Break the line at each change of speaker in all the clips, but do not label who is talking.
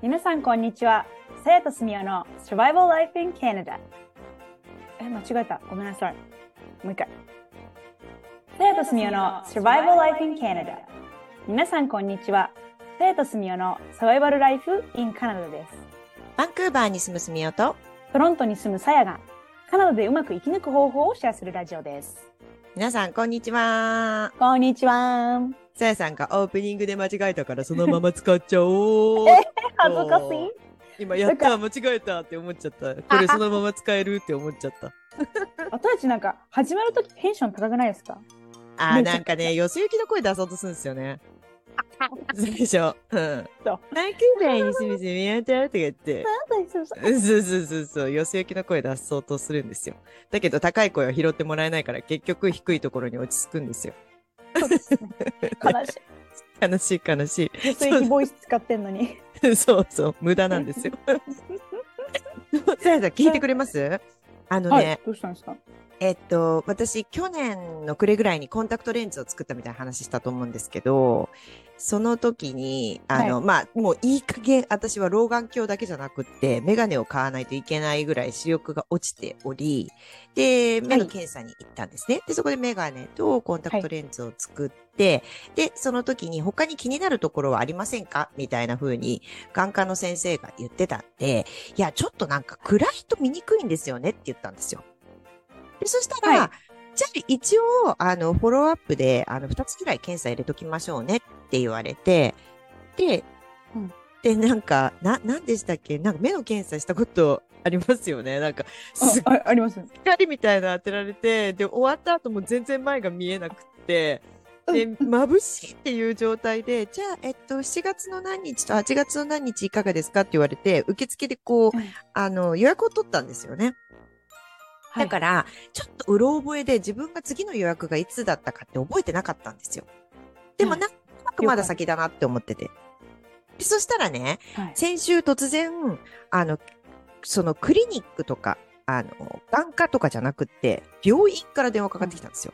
皆さん、こんにちは。さやとすみおの Survival Life in Canada。え、間違えた。ごめんなさい。もう一回。さやとすみおの Survival Life in Canada。皆さん、こんにちは。さやとすみおの Survival Life in Canada です。
バンクーバーに住むすみおと、
トロントに住むさやが、カナダでうまく生き抜く方法をシェアするラジオです。
皆さんこんにちは。
こんにちは。
さやさんがオープニングで間違えたからそのまま使っちゃおう。
え恥ずかしい？
今やった間違えたって思っちゃった。これそのまま使えるって思っちゃった。
私たちなんか、始まるときテンション高くないですか？
あーなんかね、よそ行きの声出そうとするんですよね。そうでしょ。うん。
そう
バンクーバーに住むすみおととか言って。そうそうそうそう、よそ行きの声出そうとするんですよ。だけど高い声は拾ってもらえないから結局低いところに落ち着くんですよ。
そうですね。悲しい。
悲しい悲しい。
そういうボイス使ってんのに。
そうそう、無駄なんですよ。さやさん、聞いてくれます？あのね、
はい。どうしたんですか？
えっと、私、去年の暮れぐらいにコンタクトレンズを作ったみたいな話したと思うんですけど、その時に、あの、
は
まあ、もういい加減、私は老眼鏡だけじゃなくって、メガネを買わないといけないぐらい視力が落ちており、で、目の検査に行ったんですね。で、そこでメガネとコンタクトレンズを作って、で、その時に他に気になるところはありませんか？みたいな風に、眼科の先生が言ってたんで、いや、ちょっとなんか暗いと見にくいんですよねって言ったんですよ。で、そしたら、
はい。
じゃあ一応、あの、フォローアップで、あの、二つぐらい検査入れときましょうねって言われて、で、
うん。
で、なんか、な、なんでしたっけ？なんか目の検査したことありますよね？なんか、すっ
あああります。
光みたいなの当てられて、で、終わった後も全然前が見えなくって、で、眩しいっていう状態で、じゃあ、えっと、7月の何日と8月の何日いかがですか？って言われて、受付でこう、
うん。
あの、予約を取ったんですよね。だから、ちょっとうろ覚えで自分が次の予約がいつだったかって覚えてなかったんですよ。でも、
はい
なんとなくまだ先だなって思ってて。でそしたらね、
はい、
先週突然、あの、そのクリニックとか、あの、眼科とかじゃなくって、病院から電話かかってきたんですよ。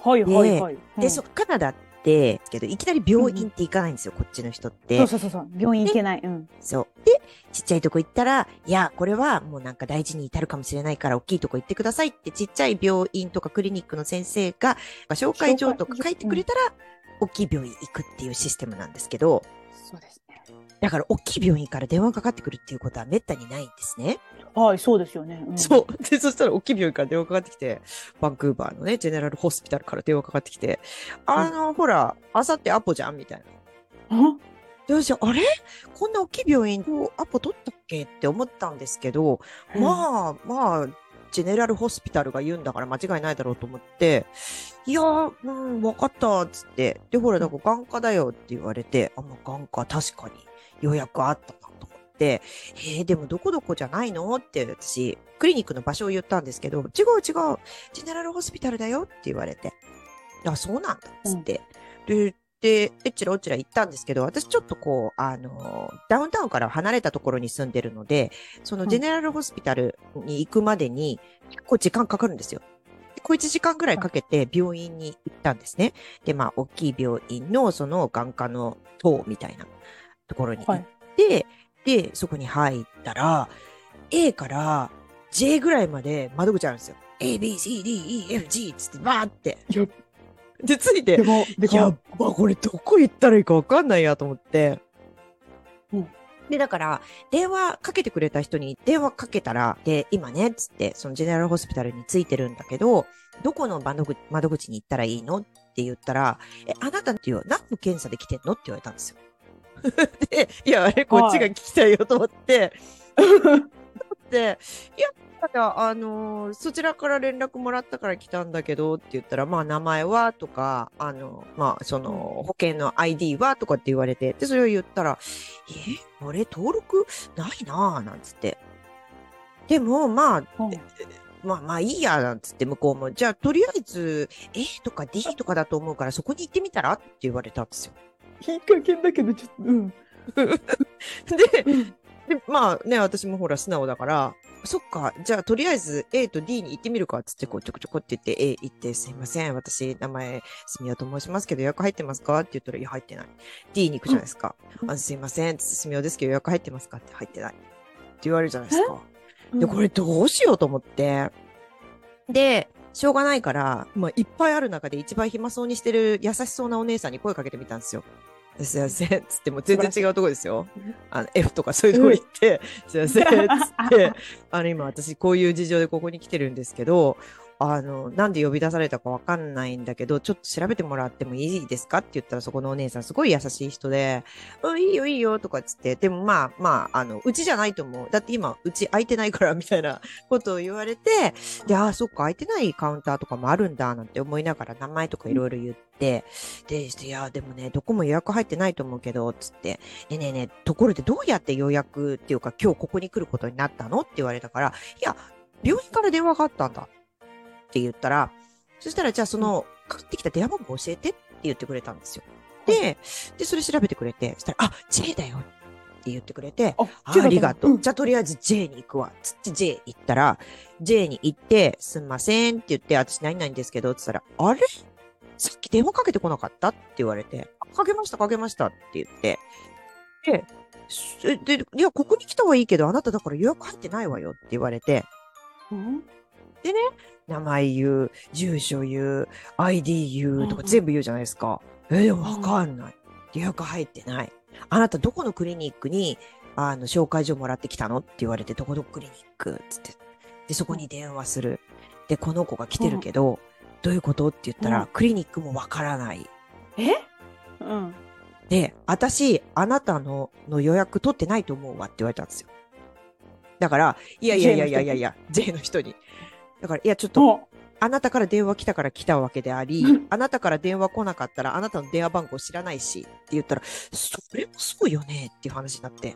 はいはいはい。
で、
うん
そ、カナダって、けど、いきなり病院って行かないんですよ、こっちの人って。
そうそうそうそう。病院行けない。うん。
そう。で、ちっちゃいとこ行ったら、いや、これはもうなんか大事に至るかもしれないから、大きいとこ行ってくださいって、ちっちゃい病院とかクリニックの先生が、紹介状とか書いてくれたら、大きい病院行くっていうシステムなんですけど、
そうですね。
だから大きい病院から電話かかってくるっていうことは滅多にないんですね。
はい、そうですよね。ん
そう。で、そしたら大きい病院から電話かかってきて、バンクーバーのね、ジェネラルホスピタルから電話かかってきて、あの、ほら、あさってアポじゃんみたいな。
あ？
どうしよう、あれ？こんな大きい病院、アポ取ったっけって思ったんですけど、まあ、まあ、ジェネラルホスピタルが言うんだから間違いないだろうと思って、いやー、うん、わかった、つって。で、ほら、だから眼科だよって言われて、あ、もう眼科確かに予約あったなと思って、えー、でもどこどこじゃないの？って私、クリニックの場所を言ったんですけど、違う違う、ジェネラルホスピタルだよって言われて、あ、そうなんだ、つって。で、で、えっちらおっちら行ったんですけど、私ちょっとこう、あの、ダウンタウンから離れたところに住んでるので、その
うん
ジェネラルホスピタルに行くまでに結構時間かかるんですよ。で小1時間ぐらいかけて病院に行ったんですね。で、まあ、大きい病院のその眼科の棟みたいなところに行
はい。
って、で、そこに入ったら、A から J ぐらいまで窓口あるんですよ。A, B, C, D, E, F, G つってバーって。
や
で、ついて
で、も、で
やっ
も、
ば、これどこ行ったらいいかわかんないやと思って。
うん
で、だから、電話かけてくれた人に電話かけたら、で、今ね、つって、そのジェネラルホスピタルについてるんだけど、どこの窓口窓口に行ったらいいの？って言ったら、え、あなたっていう何の検査で来てんの？って言われたんですよ。で、いや、あれ、こっちが聞きたいよと思って、で、いや、ただ、あのーそちらから連絡もらったから来たんだけどって言ったら、まあ、名前はとか、あの、まあ、その、保険の ID はとかって言われて、で、それを言ったら、え、俺登録？ないなぁ、なんつって。でも、まあ、
うん。
まあまあいいや、なんつって向こうも、じゃあとりあえず A とか D とかだと思うからそこに行ってみたら？って言われたんですよ。
いい加減だけど、ちょっと、うん。
で、でまあね、私もほら素直だから、そっか。じゃあ、とりあえず A と D に行ってみるか。つって、こう、ちょこちょこって言って A 行って、すいません。私、名前、すみやと申しますけど、予約入ってますかって言ったら、いや、入ってない。D に行くじゃないですか。
うん
あすいません。すみやですけど、予約入ってますかって入ってない。って言われるじゃないですか。で、これどうしようと思って。で、しょうがないから、まあ、いっぱいある中で一番暇そうにしてる優しそうなお姉さんに声かけてみたんですよ。すいません。つって、もう全然違うとこですよ。あの、F とかそういうとこ行って、すいません。つって、あの、今私こういう事情でここに来てるんですけど、あの、なんで呼び出されたかわかんないんだけど、ちょっと調べてもらってもいいですかって言ったら、そこのお姉さんすごい優しい人で、うん、いいよいいよとかっつって、でもまあまあ、あの、うちじゃないと思う。だって今、うち空いてないから、みたいなことを言われて、で、ああ、そっか、空いてないカウンターとかもあるんだ、なんて思いながら名前とかいろいろ言って、で、していや、でもね、どこも予約入ってないと思うけど、つって、でねね、ところでどうやって予約っていうか、今日ここに来ることになったの？って言われたから、いや、病院から電話があったんだって言ったら、そしたら、じゃあその、かかってきた電話番号教えてって言ってくれたんですよ。で、で、それ調べてくれて、そしたら、あ、J だよって言ってくれて、
あ
あありがとう。
ん。
じゃあとりあえず J に行くわ。つって J 行ったら、J に行って、すんませんって言って、私何々ですけど、つったら、あれ？さっき電話かけてこなかったって言われて、あかけました、かけましたって言って、で、すで、いや、ここに来たはいいけど、あなただから予約入ってないわよって言われて、
うん
名前言う、住所言う、ID 言うとか
うん
全部言うじゃないですか。え、でもわかんない。予約入ってない。あなたどこのクリニックに、あの、紹介状もらってきたのって言われて、どこどこクリニックつって。で、そこに電話する。で、この子が来てるけど、どういうことって言ったら、
うん
クリニックもわからない。
え？うん。
で、私、あなたのの予約取ってないと思うわって言われたんですよ。だから、いやいやいやいやいやいや、J の人に。だから、いや、ちょっと、
も
あなたから電話来たから来たわけであり
うん、
あなたから電話来なかったらあなたの電話番号知らないしって言ったら、それもそうよねっていう話になって、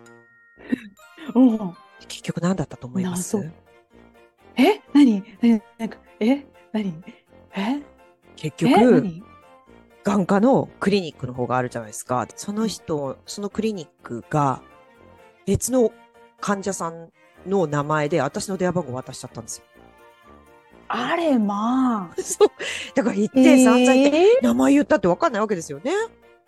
う、うん。
結局何だったと思います？
謎。え？何？何？なんか、え？何？え？え
結局、
何？
眼科のクリニックの方があるじゃないですか。その人、そのクリニックが別の患者さんの名前で私の電話番号渡しちゃったんですよ。
あれ、まあ。
そう。だから言って、散々言って、
え
名前言ったって分かんないわけですよね。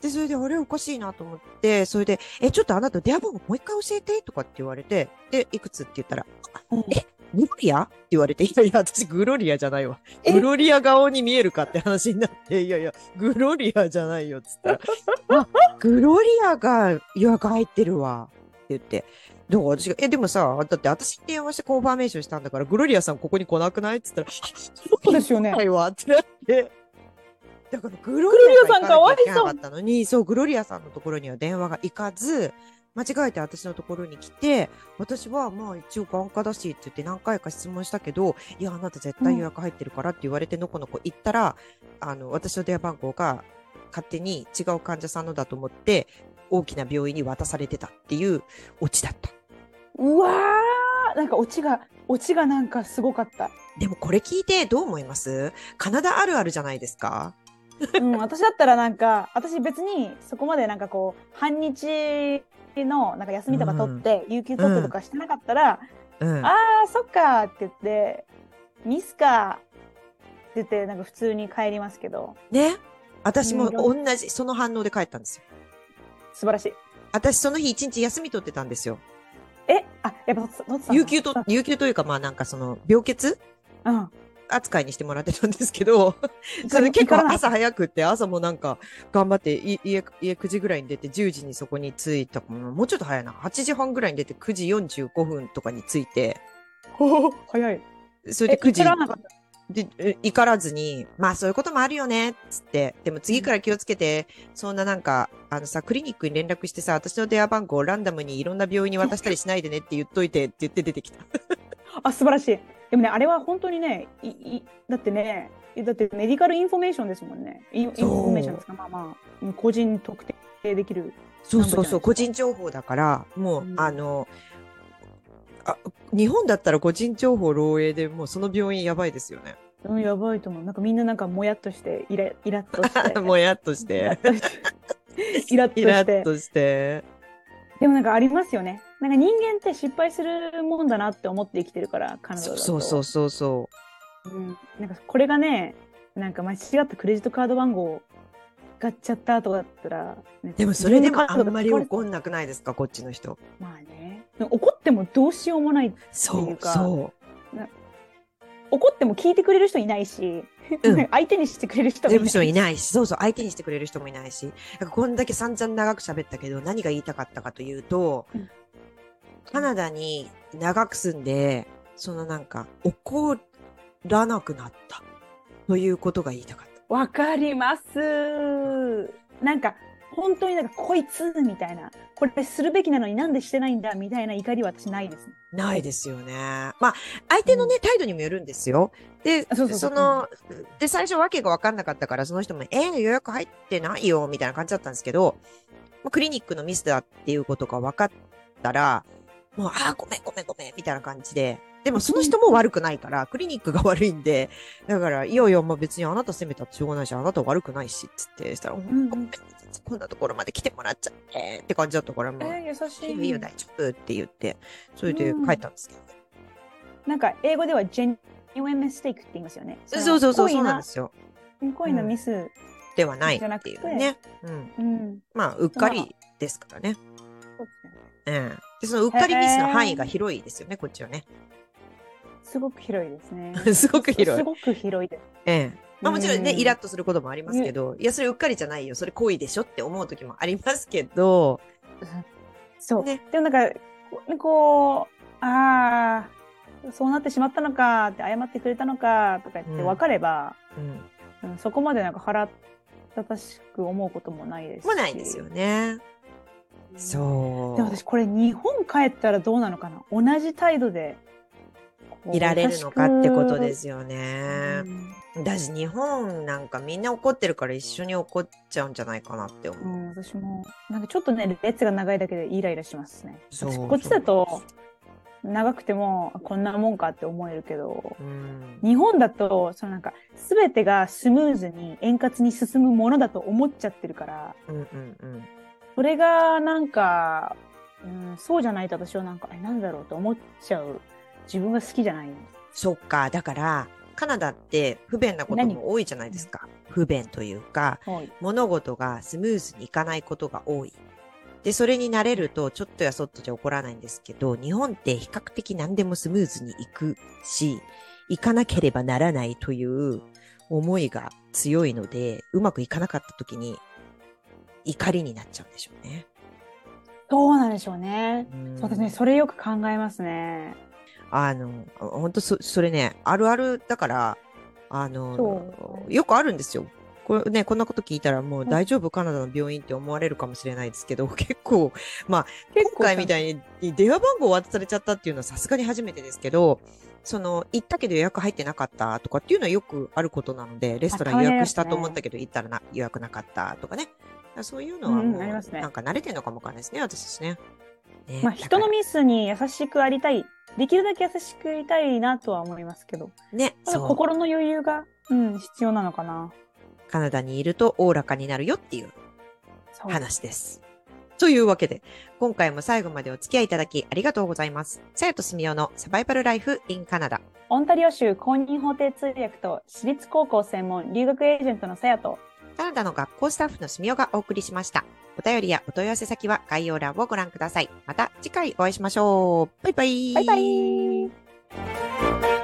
で、それで、あれおかしいなと思って、それで、え、ちょっとあなた電話番号もう一回教えてとかって言われて、で、いくつって言ったら、
ー
えグロリアって言われて、いやいや、私グロリアじゃないわ。
え？
グロリア顔に見えるかって話になって、いやいや、グロリアじゃないよっつったら、あ、グロリアが予約入ってるわ。って言って。だから私が、え、でもさ、だって私に電話してコンファーメーションしたんだから、グロリアさんここに来なくない？っつったら、
そうですよね
はいわってなって。だからグロ
リアさん
か
わいそう
かったのに、そう、グロリアさんのところには電話が行かず、間違えて私のところに来て、私はまあ一応眼科だしって言って何回か質問したけど、いや、あなた絶対予約入ってるからって言われてのこのこ行ったら、あの、私の電話番号が勝手に違う患者さんのだと思って、大きな病院に渡されてたっていうオチだった。
うわーなんかオチが、オチがなんかすごかった。
でもこれ聞いてどう思います？カナダあるあるじゃないですか
うん、私だったらなんか、私別にそこまでなんかこう、半日のなんか休みとか取って、有給取ってとかしてなかったら、
うん。
あー、そっかって言って、ミスかって言って、なんか普通に帰りますけど、
ね。私も
うん
同じ、その反応で帰ったんですよ。
素晴らしい。
私その日一日休み取ってたんですよ。
え、あ、やっぱ
有給と、有給というかまあなんかその病欠
うん。
扱いにしてもらってたんですけど、そ
そ
れ結構朝早くって、朝もなんか頑張ってい家、家9時ぐらいに出て10時にそこに着いたもうちょっと早いな。8時半ぐらいに出て9時45分とかに着いて、
早い。
それで9時で、え怒らずに、まあそういうこともあるよね、つって。でも次から気をつけて、そんななんか、あのさ、クリニックに連絡してさ、私の電話番号をランダムにいろんな病院に渡したりしないでねって言っといてって言って出てきた。
あ、素晴らしい。でもね、あれは本当にね、いいだってね、だって medical information ですもんね。インインフォメーションですか、まあまあ、個人特定できる。
そうそうそう、個人情報だから、もう、
うん
あの、あ、日本だったら個人情報漏洩でもうその病院やばいですよね。
うん、やばいと思う。なんかみんななんかもやっとして、イライラッ として。
もやっとし
イラッ
て。
として。イラッとして。でもなんかありますよね。なんか人間って失敗するもんだなって思って生きてるから、カナダだと。
そうそうそうそ
うん。なんかこれがね、なんか間違ったクレジットカード番号を使っちゃったとかだったら、ね
う。でもそれでもあんまり怒んなくないですか、こっちの人。
まあね。怒ってもどうしようもない。
そう
っていうか
そ
怒っても聞いてくれる人いないし、
うん
相手にしてくれる人
う。
もいない
し、そうそう、相手にしてくれる人もいないし。なんかこんだけ散々長く喋ったけど、何が言いたかったかというと、
うん
カナダに長く住んで、そのなんか、怒らなくなった。ということが言いたかった。
わかります。なんか、本当になんか、こいつみたいな、これするべきなのになんでしてないんだみたいな怒りは私ないですね。
ないですよね。まあ、相手のね、態度にもよるんですよ。で、
あそうそう
で、最初わけがわかんなかったから、その人も、えー、予約入ってないよ、みたいな感じだったんですけど、もうクリニックのミスだっていうことが分かったら、もう、あー、ごめんごめんごめん、みたいな感じで、でもその人も悪くないから、クリニックが悪いんで、だから、いやいや、まあ別にあなた責めたってしょうがないし、あなた悪くないし、つって、したら、
んうん
こんなところまで来てもらっちゃって、って感じだったから、もう、
えー、優し
いいよいいよ、
い。
大丈夫って言って、それで帰ったんですけど。
なんか、英語では genuine mistake って言いますよね。
そうそうそう、そう
な
なんですよ。
恋のミス。
ではないっていうね。うん。
うん。
まあ、うっかりですからね。
そうですね
ええ。で、そのうっかりミスの範囲が広いですよね、こっちはね。
すごく広いですね。
すごく広い
すごく広いです。
ええ。まあもちろんね、
うん
イラッとすることもありますけど、いや、それうっかりじゃないよ、それ行為でしょって思う時もありますけど、
そう。
ね
でもなんか、こうああ、そうなってしまったのかって、謝ってくれたのかとか言って
うん
分かれば、
うん。
うんそこまでなんか腹立たしく思うこともないですし。
もないですよね。
うん
そう。
でも私これ日本帰ったらどうなのかな同じ態度で
いられるのかってことですよ
く
ね。
うん
だし、日本なんかみんな怒ってるから一緒に怒っちゃうんじゃないかなって思う。
うん、私もなんかちょっとね列が長いだけでイライラしますね。
そう
私こっちだと長くてもこんなもんかって思えるけど
うん。
日本だとそのなんか全てがスムーズに円滑に進むものだと思っちゃってるから
うんうんうん。
それがなんか、うん、そうじゃないと私はなんかえなんだろうと思っちゃう自分が好きじゃない。
そっか。だから、カナダって不便なことも多いじゃないですか。不便というか、
はい
物事がスムーズにいかないことが多い。で、それに慣れると、ちょっとやそっとじゃ怒らないんですけど、日本って比較的何でもスムーズにいくし、行かなければならないという思いが強いので、うまくいかなかった時に怒りになっちゃうんでしょうね。
そうなんでしょうね。
うん
そうですね。それよく考えますね。
あの、本当そ、それね、あるあるだから、あ
そ
の、よくあるんですよ。これね、こんなこと聞いたらもう
うん
大丈夫カナダの病院って思われるかもしれないですけど、結構、まあ、
結
今回みた
い。
いに電話番号を渡されちゃったっていうのはさすがに初めてですけど、その、行ったけど予約入ってなかったとかっていうのはよくあることなので、レストラン予約したと思ったけど行ったらな予約なかったとかね。そういうのは
うん
もう、なんか慣れてるのかもわかんないですね、私たちね。ね
まあ、人のミスに優しくありたい。できるだけ優しくいたいなとは思いますけど、
らね。
心の余裕が、うん、必要なのかな。
カナダにいるとおおらかになるよってい
う
話です。というわけで、今回も最後までお付き合いいただきありがとうございます。さやとすみおのサバイバルライフ in カナダ。
オンタリオ州公認法廷通訳と私立高校専門留学エージェントのさやと、
カナダの学校スタッフのすみおがお送りしました。お便りやお問い合わせ先は概要欄をご覧ください。また次回お会いしましょう。バイバイ。
バイバイ